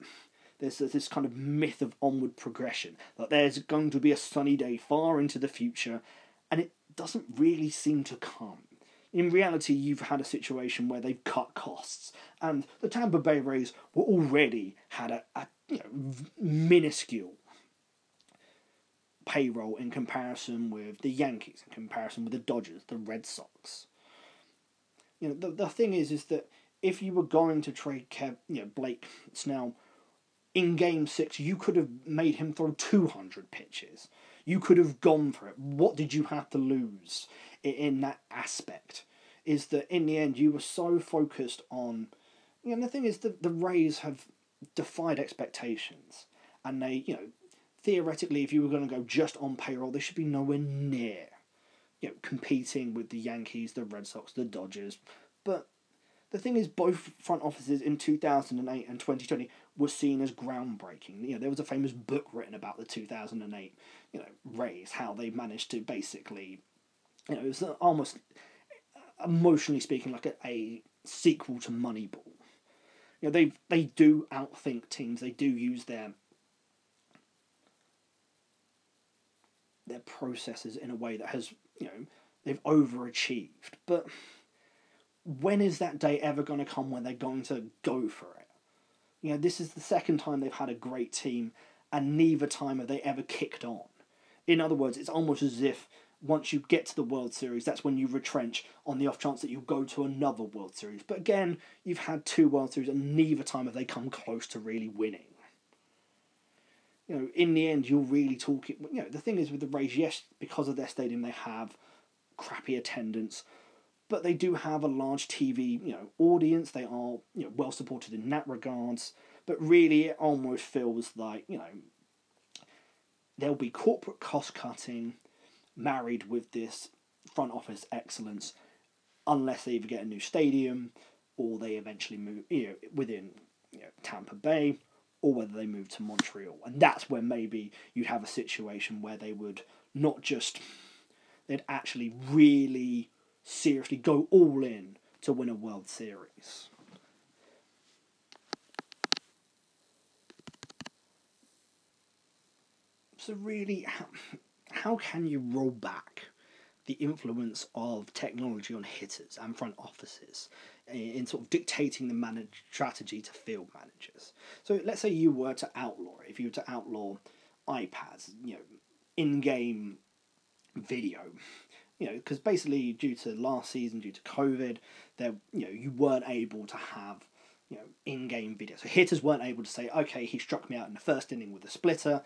there's this kind of myth of onward progression, that there's going to be a sunny day far into the future, and it doesn't really seem to come. In reality, you've had a situation where they've cut costs, and the Tampa Bay Rays were already had a, a you know, minuscule payroll in comparison with the Yankees, in comparison with the Dodgers, the Red Sox. You know, the, the thing is, is that if you were going to trade Kev, you know, Blake Snell in Game Six, you could have made him throw two hundred pitches. You could have gone for it. What did you have to lose in, that aspect? Is that in the end you were so focused on, you know, the thing is that the Rays have defied expectations, and they, you know, theoretically, if you were going to go just on payroll, they should be nowhere near, you know, competing with the Yankees, the Red Sox, the Dodgers. But the thing is, both front offices in 2008 and 2020 were seen as groundbreaking. You know, there was a famous book written about the 2008, you know, Rays, how they managed to basically, you know, it was almost emotionally speaking like a, a sequel to Moneyball. You know, they they do outthink teams. They do use their their processes in a way that has, you know, they've overachieved. But when is that day ever going to come when they're going to go for it? You know, this is the second time they've had a great team, and neither time have they ever kicked on. In other words, it's almost as if once you get to the World Series, that's when you retrench on the off chance that you'll go to another World Series. But again, you've had two World Series, and neither time have they come close to really winning you know, in the end, you're really talking. You know, the thing is with the Rays, yes, because of their stadium, they have crappy attendance, but they do have a large TV, you know, audience. They are, you know, well supported in that regards. But really, it almost feels like, you know, there'll be corporate cost cutting married with this front office excellence, unless they either get a new stadium or they eventually move, you know, within you know, Tampa Bay or whether they move to Montreal. And that's where maybe you'd have a situation where they would not just, they'd actually really seriously go all in to win a World Series. So, really, how, can you roll back the influence of technology on hitters and front offices in sort of dictating the manage strategy to field managers. So let's say you were to outlaw, if you were to outlaw iPads, you know, in-game video, you know, because basically due to last season, due to COVID, there you know you weren't able to have you know in-game video. So hitters weren't able to say, okay, he struck me out in the first inning with a splitter.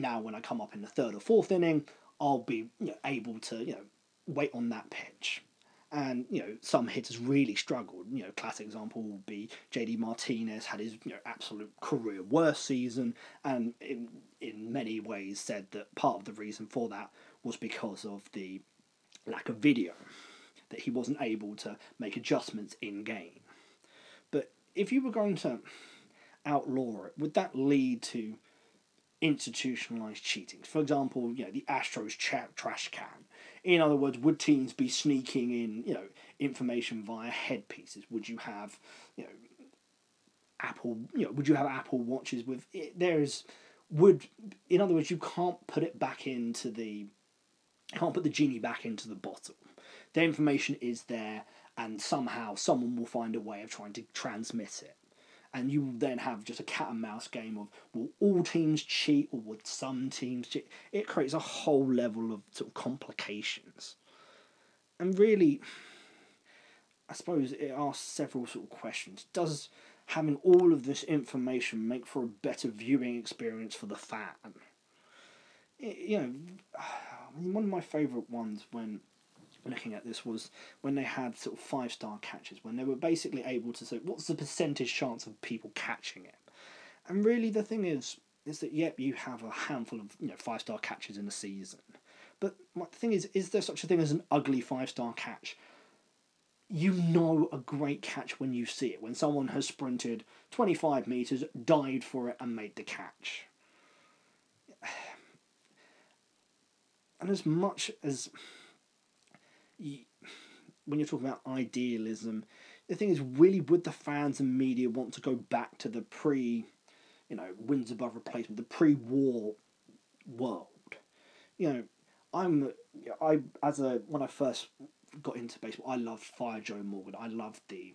Now when I come up in the third or fourth inning, I'll be you know, able to you know wait on that pitch. And you know some hitters really struggled. You know, classic example would be JD Martinez had his you know absolute career worst season, and in in many ways said that part of the reason for that was because of the lack of video, that he wasn't able to make adjustments in game. But if you were going to outlaw it, would that lead to institutionalized cheating? For example, you know the Astros trash can in other words, would teams be sneaking in, you know, information via headpieces? Would you have, you know, Apple, you know, would you have Apple watches with it? There's would, in other words, you can't put it back into the, can't put the genie back into the bottle. The information is there, and somehow someone will find a way of trying to transmit it and you then have just a cat and mouse game of will all teams cheat or would some teams cheat? It creates a whole level of sort of complications, and really, I suppose it asks several sort of questions. Does having all of this information make for a better viewing experience for the fan? you know, *sighs* one of my favourite ones when looking at this was when they had sort of five star catches, when they were basically able to say, what's the percentage chance of people catching it? And really, the thing is, is that yep, you have a handful of you know five star catches in a season, but the thing is, is there such a thing as an ugly five star catch? You know a great catch when you see it, when someone has sprinted 25 metres, died for it, and made the catch. *sighs* And as much as when you're talking about idealism, the thing is, really, would the fans and media want to go back to the pre, you know, wins above replacement, the pre-war world? You know, I'm I as a when I first got into baseball, I loved Fire Joe Morgan. I loved the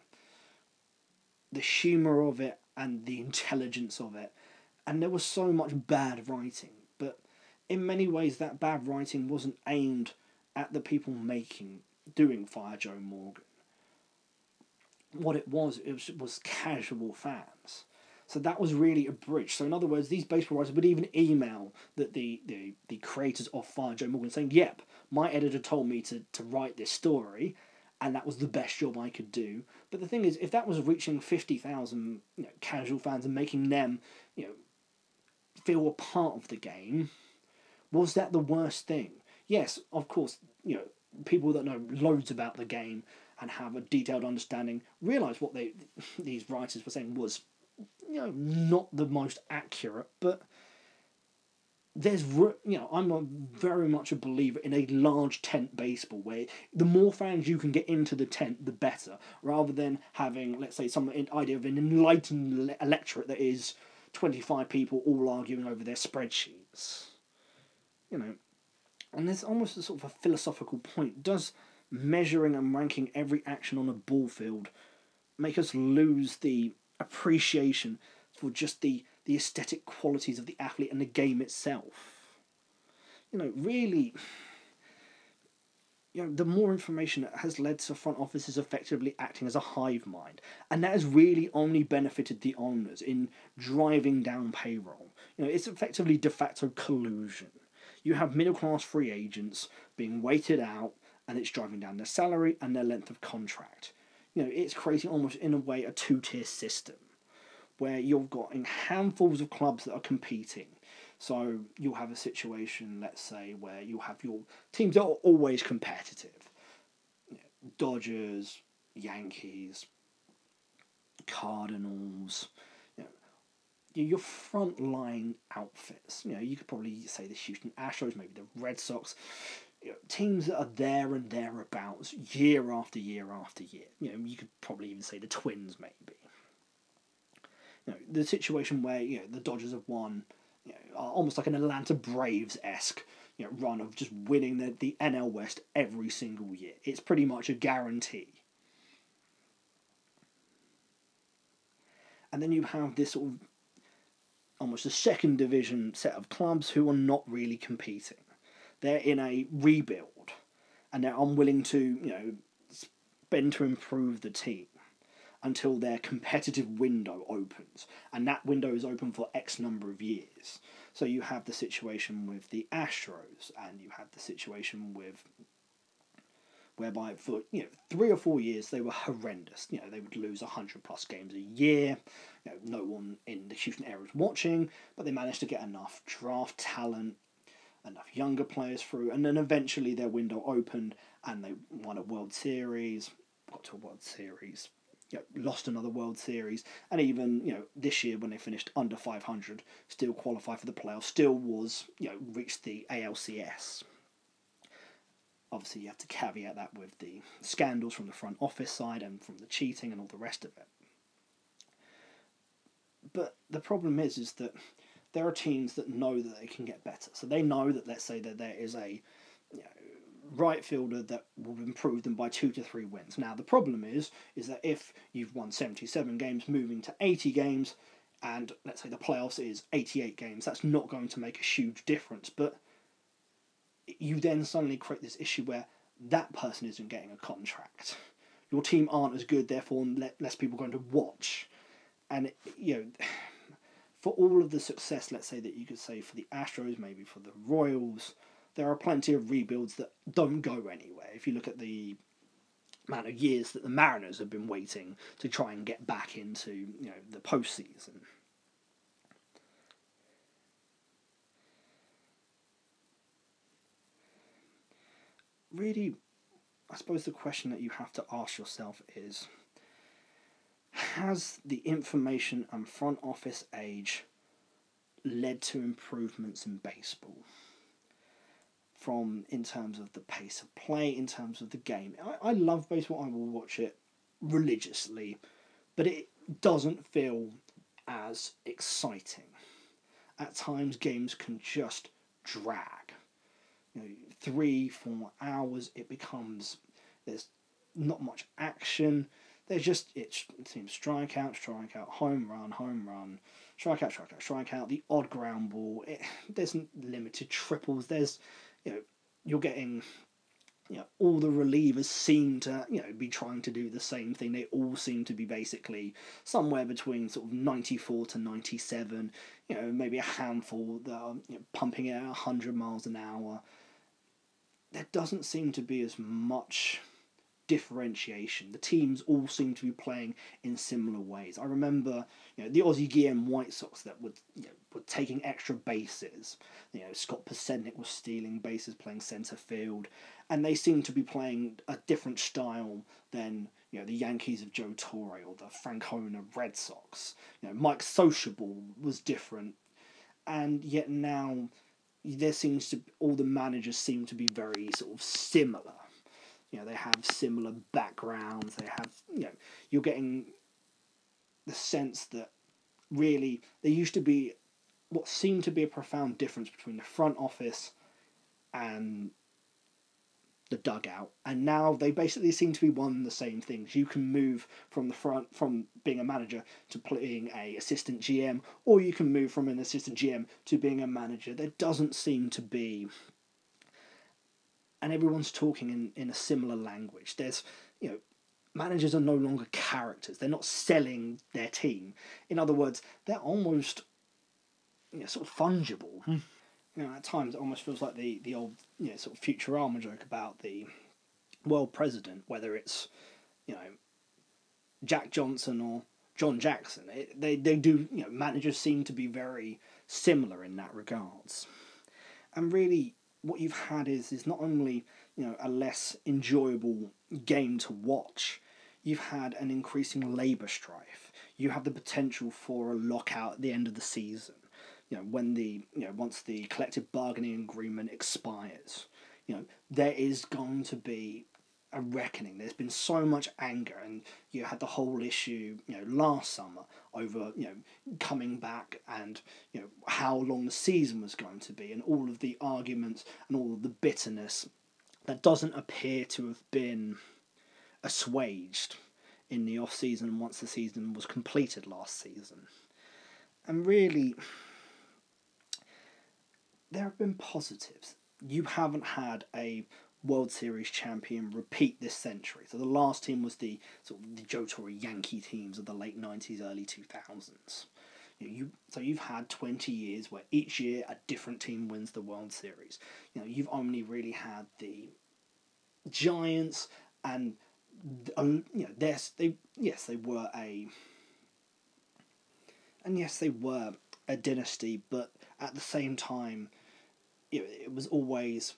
the humor of it and the *laughs* intelligence of it, and there was so much bad writing, but in many ways, that bad writing wasn't aimed at the people making doing Fire Joe Morgan. What it was, it was, was casual fans. So that was really a bridge. So in other words, these baseball writers would even email that the, the, the creators of Fire Joe Morgan saying, Yep, my editor told me to, to write this story and that was the best job I could do. But the thing is, if that was reaching fifty thousand you know, casual fans and making them, you know, feel a part of the game, was that the worst thing? Yes, of course, you know, people that know loads about the game and have a detailed understanding realize what they *laughs* these writers were saying was you know not the most accurate but there's you know I'm a very much a believer in a large tent baseball where the more fans you can get into the tent the better rather than having let's say some idea of an enlightened electorate that is 25 people all arguing over their spreadsheets. You know and there's almost a sort of a philosophical point. Does measuring and ranking every action on a ball field make us lose the appreciation for just the, the aesthetic qualities of the athlete and the game itself? You know, really, you know, the more information has led to front offices effectively acting as a hive mind, and that has really only benefited the owners in driving down payroll. You know, it's effectively de facto collusion you have middle class free agents being waited out and it's driving down their salary and their length of contract. You know, it's creating almost in a way a two tier system where you've got in handfuls of clubs that are competing. So you'll have a situation, let's say, where you'll have your teams that are always competitive. You Dodgers, Yankees, Cardinals, your front line outfits. You know, you could probably say the Houston Astros, maybe the Red Sox, you know, teams that are there and thereabouts year after year after year. You know, you could probably even say the Twins, maybe. You know, the situation where you know the Dodgers have won, you know, almost like an Atlanta Braves esque. You know, run of just winning the, the NL West every single year. It's pretty much a guarantee. And then you have this sort of almost a second division set of clubs who are not really competing. They're in a rebuild. and they're unwilling to you know spend to improve the team until their competitive window opens, and that window is open for X number of years. So you have the situation with the Astros, and you have the situation with whereby for you know three or four years they were horrendous. You know they would lose hundred plus games a year. You know no one in the Houston area was watching, but they managed to get enough draft talent, enough younger players through, and then eventually their window opened and they won a World Series, got to a World Series. You know, lost another World Series, and even you know this year when they finished under five hundred, still qualified for the playoffs, still was you know reached the ALCS obviously you have to caveat that with the scandals from the front office side and from the cheating and all the rest of it. But the problem is, is that there are teams that know that they can get better. So they know that, let's say that there is a you know, right fielder that will improve them by two to three wins. Now the problem is, is that if you've won seventy-seven games, moving to eighty games, and let's say the playoffs is eighty-eight games, that's not going to make a huge difference. But you then suddenly create this issue where that person isn't getting a contract. Your team aren't as good, therefore less people going to watch. And you know, *sighs* for all of the success, let's say that you could say for the Astros, maybe for the Royals, there are plenty of rebuilds that don't go anywhere. If you look at the amount of years that the Mariners have been waiting to try and get back into you know the postseason. Really, I suppose the question that you have to ask yourself is Has the information and front office age led to improvements in baseball? From in terms of the pace of play, in terms of the game. I, I love baseball, I will watch it religiously, but it doesn't feel as exciting. At times, games can just drag you know, three, four hours, it becomes there's not much action. There's just it seems strikeout, strikeout, home run, home run, strikeout, strikeout, strikeout. The odd ground ball. It, there's limited triples. There's you know you're getting you know, all the relievers seem to, you know, be trying to do the same thing. They all seem to be basically somewhere between sort of 94 to 97, you know, maybe a handful that are you know, pumping at 100 miles an hour there doesn't seem to be as much differentiation. The teams all seem to be playing in similar ways. I remember, you know, the Ozzie Guillen White Sox that would, you know, were taking extra bases. You know, Scott Podsednik was stealing bases, playing centre field, and they seemed to be playing a different style than you know the Yankees of Joe Torre or the Francona Red Sox. You know, Mike Scioscia was different, and yet now there seems to all the managers seem to be very sort of similar. You know, they have similar backgrounds. They have you know, you're getting the sense that really there used to be what seemed to be a profound difference between the front office and the dugout, and now they basically seem to be one and the same things. You can move from the front from being a manager to playing a assistant GM, or you can move from an assistant GM to being a manager. There doesn't seem to be, and everyone's talking in, in a similar language. There's you know managers are no longer characters. They're not selling their team. In other words, they're almost you know, sort of fungible. Hmm. You know, at times it almost feels like the, the old, you know, sort of Futurama joke about the world president, whether it's, you know, Jack Johnson or John Jackson. It, they, they do, you know, managers seem to be very similar in that regards. And really, what you've had is, is not only, you know, a less enjoyable game to watch, you've had an increasing labour strife. You have the potential for a lockout at the end of the season you know, when the you know once the collective bargaining agreement expires, you know, there is going to be a reckoning. There's been so much anger, and you had the whole issue, you know, last summer over, you know, coming back and you know how long the season was going to be, and all of the arguments and all of the bitterness that doesn't appear to have been assuaged in the off season once the season was completed last season, and really there have been positives. You haven't had a World Series champion repeat this century. So the last team was the sort of the Joe Torre Yankee teams of the late nineties, early two thousands. You, know, you so you've had twenty years where each year a different team wins the World Series. You know you've only really had the Giants and you know yes they yes they were a and yes they were a dynasty, but at the same time, you know, it was always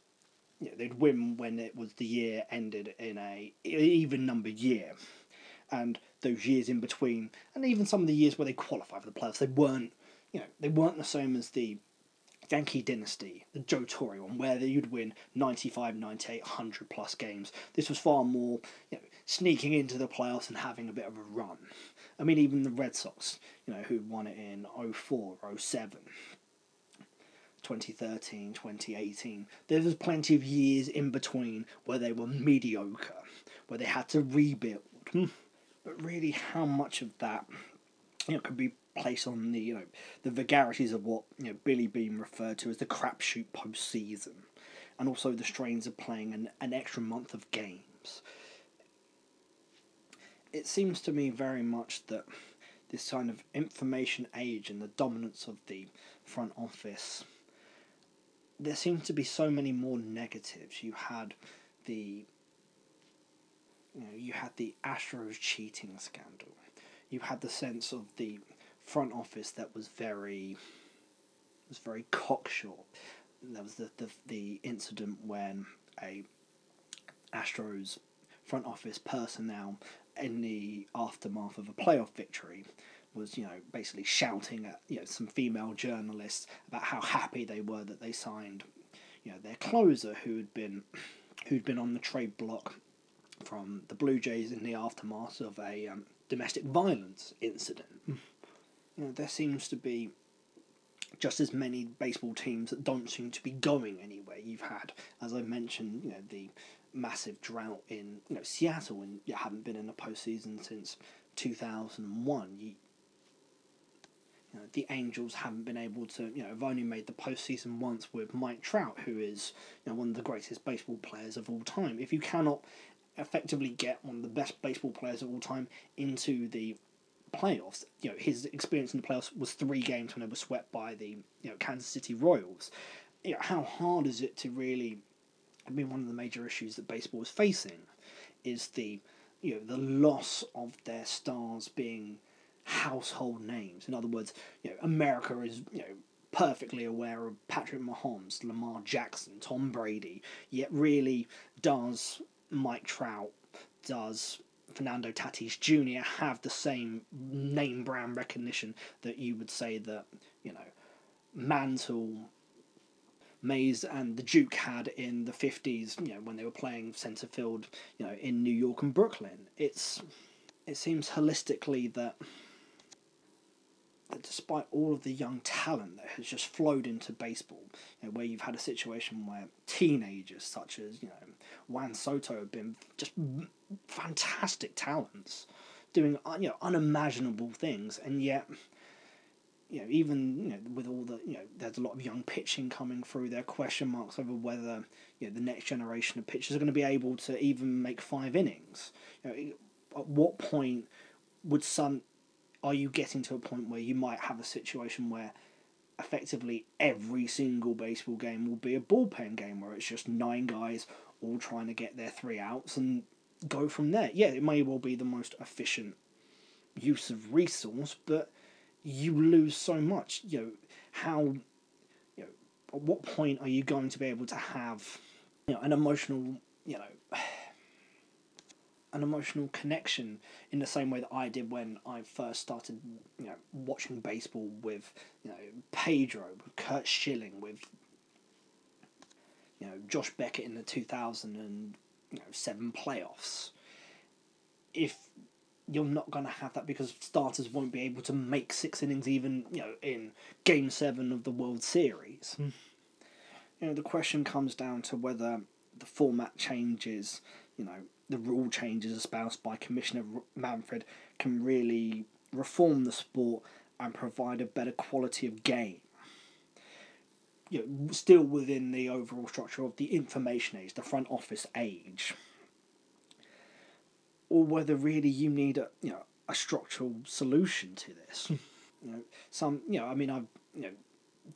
you know, they'd win when it was the year ended in a even numbered year, and those years in between, and even some of the years where they qualified for the playoffs, they weren't you know they weren't the same as the Yankee dynasty, the Joe Torre one, where you'd win 95, 98, 100 plus games. This was far more you know, sneaking into the playoffs and having a bit of a run. I mean, even the Red Sox, you know, who won it in 04, 07, 2013, 2018. There was plenty of years in between where they were mediocre, where they had to rebuild. Hmm. But really, how much of that you know, could be placed on the you know the vagaries of what you know Billy Beane referred to as the crapshoot postseason, and also the strains of playing an, an extra month of games. It seems to me very much that this kind of information age and the dominance of the front office there seemed to be so many more negatives. You had the you know, you had the Astros cheating scandal. You had the sense of the front office that was very was very cocksure. There was the, the the incident when a Astros front office personnel in the aftermath of a playoff victory was, you know, basically shouting at you know some female journalists about how happy they were that they signed, you know, their closer who had been who'd been on the trade block from the Blue Jays in the aftermath of a um, domestic violence incident. You know, there seems to be just as many baseball teams that don't seem to be going anywhere. You've had, as I mentioned, you know, the massive drought in you know Seattle, and you haven't been in a postseason since two thousand and one. You you know, the Angels haven't been able to, you know, have only made the postseason once with Mike Trout, who is you know, one of the greatest baseball players of all time. If you cannot effectively get one of the best baseball players of all time into the playoffs, you know, his experience in the playoffs was three games when they were swept by the you know Kansas City Royals. You know, how hard is it to really? I mean, one of the major issues that baseball is facing is the you know the loss of their stars being household names. In other words, you know, America is you know perfectly aware of Patrick Mahomes, Lamar Jackson, Tom Brady. Yet, really, does Mike Trout, does Fernando Tatis Jr. have the same name brand recognition that you would say that you know Mantle, Mays, and the Duke had in the fifties. You know when they were playing center field. You know in New York and Brooklyn. It's it seems holistically that that despite all of the young talent that has just flowed into baseball, you know, where you've had a situation where teenagers such as you know Juan Soto have been just fantastic talents, doing uh, you know unimaginable things, and yet you know even you know with all the you know there's a lot of young pitching coming through. There are question marks over whether you know the next generation of pitchers are going to be able to even make five innings. You know, at what point would some are you getting to a point where you might have a situation where effectively every single baseball game will be a bullpen game where it's just nine guys all trying to get their three outs and go from there. Yeah, it may well be the most efficient use of resource, but you lose so much. You know, how you know, at what point are you going to be able to have you know an emotional, you know an emotional connection in the same way that I did when I first started, you know, watching baseball with, you know, Pedro, with Curt Schilling, with, you know, Josh Beckett in the two thousand and seven playoffs. If you're not going to have that because starters won't be able to make six innings even, you know, in Game Seven of the World Series. Mm. You know, the question comes down to whether the format changes. You know, the rule changes espoused by Commissioner Manfred can really reform the sport and provide a better quality of game. you know, still within the overall structure of the information age, the front office age, or whether really you need a you know a structural solution to this. Hmm. you know, some you know, I mean, I've you know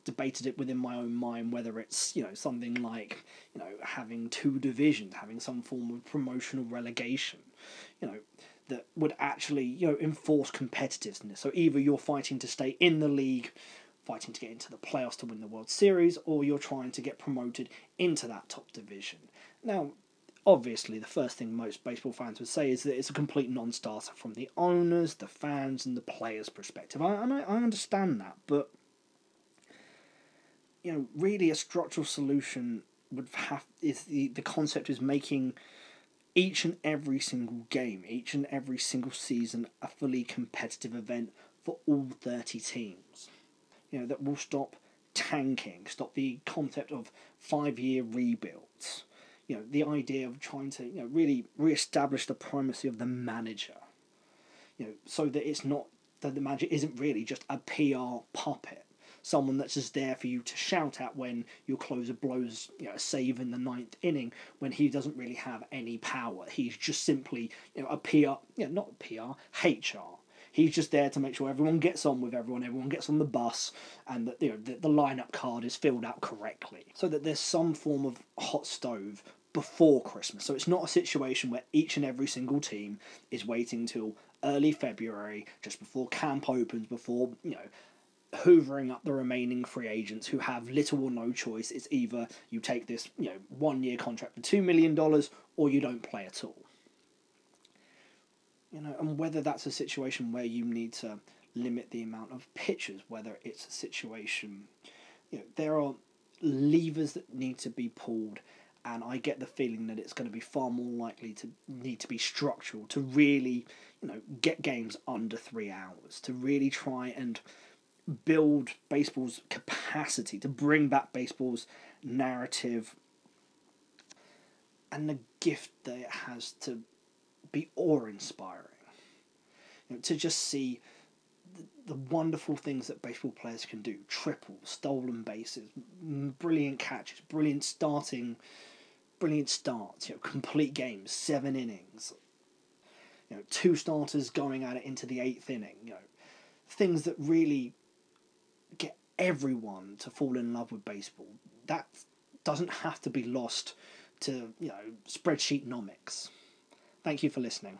debated it within my own mind whether it's you know something like you know having two divisions, having some form of promotional relegation, you know that would actually you know enforce competitiveness. So either you're fighting to stay in the league, fighting to get into the playoffs to win the World Series, or you're trying to get promoted into that top division. Now, obviously, the first thing most baseball fans would say is that it's a complete non-starter from the owners, the fans, and the players' perspective. I, and I, I understand that, but you know, really, a structural solution would have is the the concept is making each and every single game, each and every single season, a fully competitive event for all 30 teams. You know, that will stop tanking, stop the concept of five year rebuilds. You know, the idea of trying to, you know, really re establish the primacy of the manager. You know, so that it's not, that the manager isn't really just a PR puppet someone that's just there for you to shout at when your closer blows you know, a save in the ninth inning when he doesn't really have any power. He's just simply you know a PR, yeah, not PR, HR. He's just there to make sure everyone gets on with everyone, everyone gets on the bus, and that you know the, the lineup card is filled out correctly, so that there's some form of hot stove before Christmas. So it's not a situation where each and every single team is waiting till early February, just before camp opens, before you know hoovering up the remaining free agents who have little or no choice. It's either you take this, you know, one year contract for two million dollars or you don't play at all. You know, and whether that's a situation where you need to limit the amount of pitchers, whether it's a situation, you know, there are levers that need to be pulled, and I get the feeling that it's going to be far more likely to need to be structural to really, you know, get games under three hours, to really try and build baseball's capacity, to bring back baseball's narrative and the gift that it has to be awe inspiring. You know, to just see the, the wonderful things that baseball players can do triples, stolen bases, brilliant catches, brilliant starting, brilliant starts, you know, complete games, seven innings, you know, two starters going at it into the eighth inning, you know, things that really everyone to fall in love with baseball. That doesn't have to be lost to, you know, spreadsheet nomics. Thank you for listening.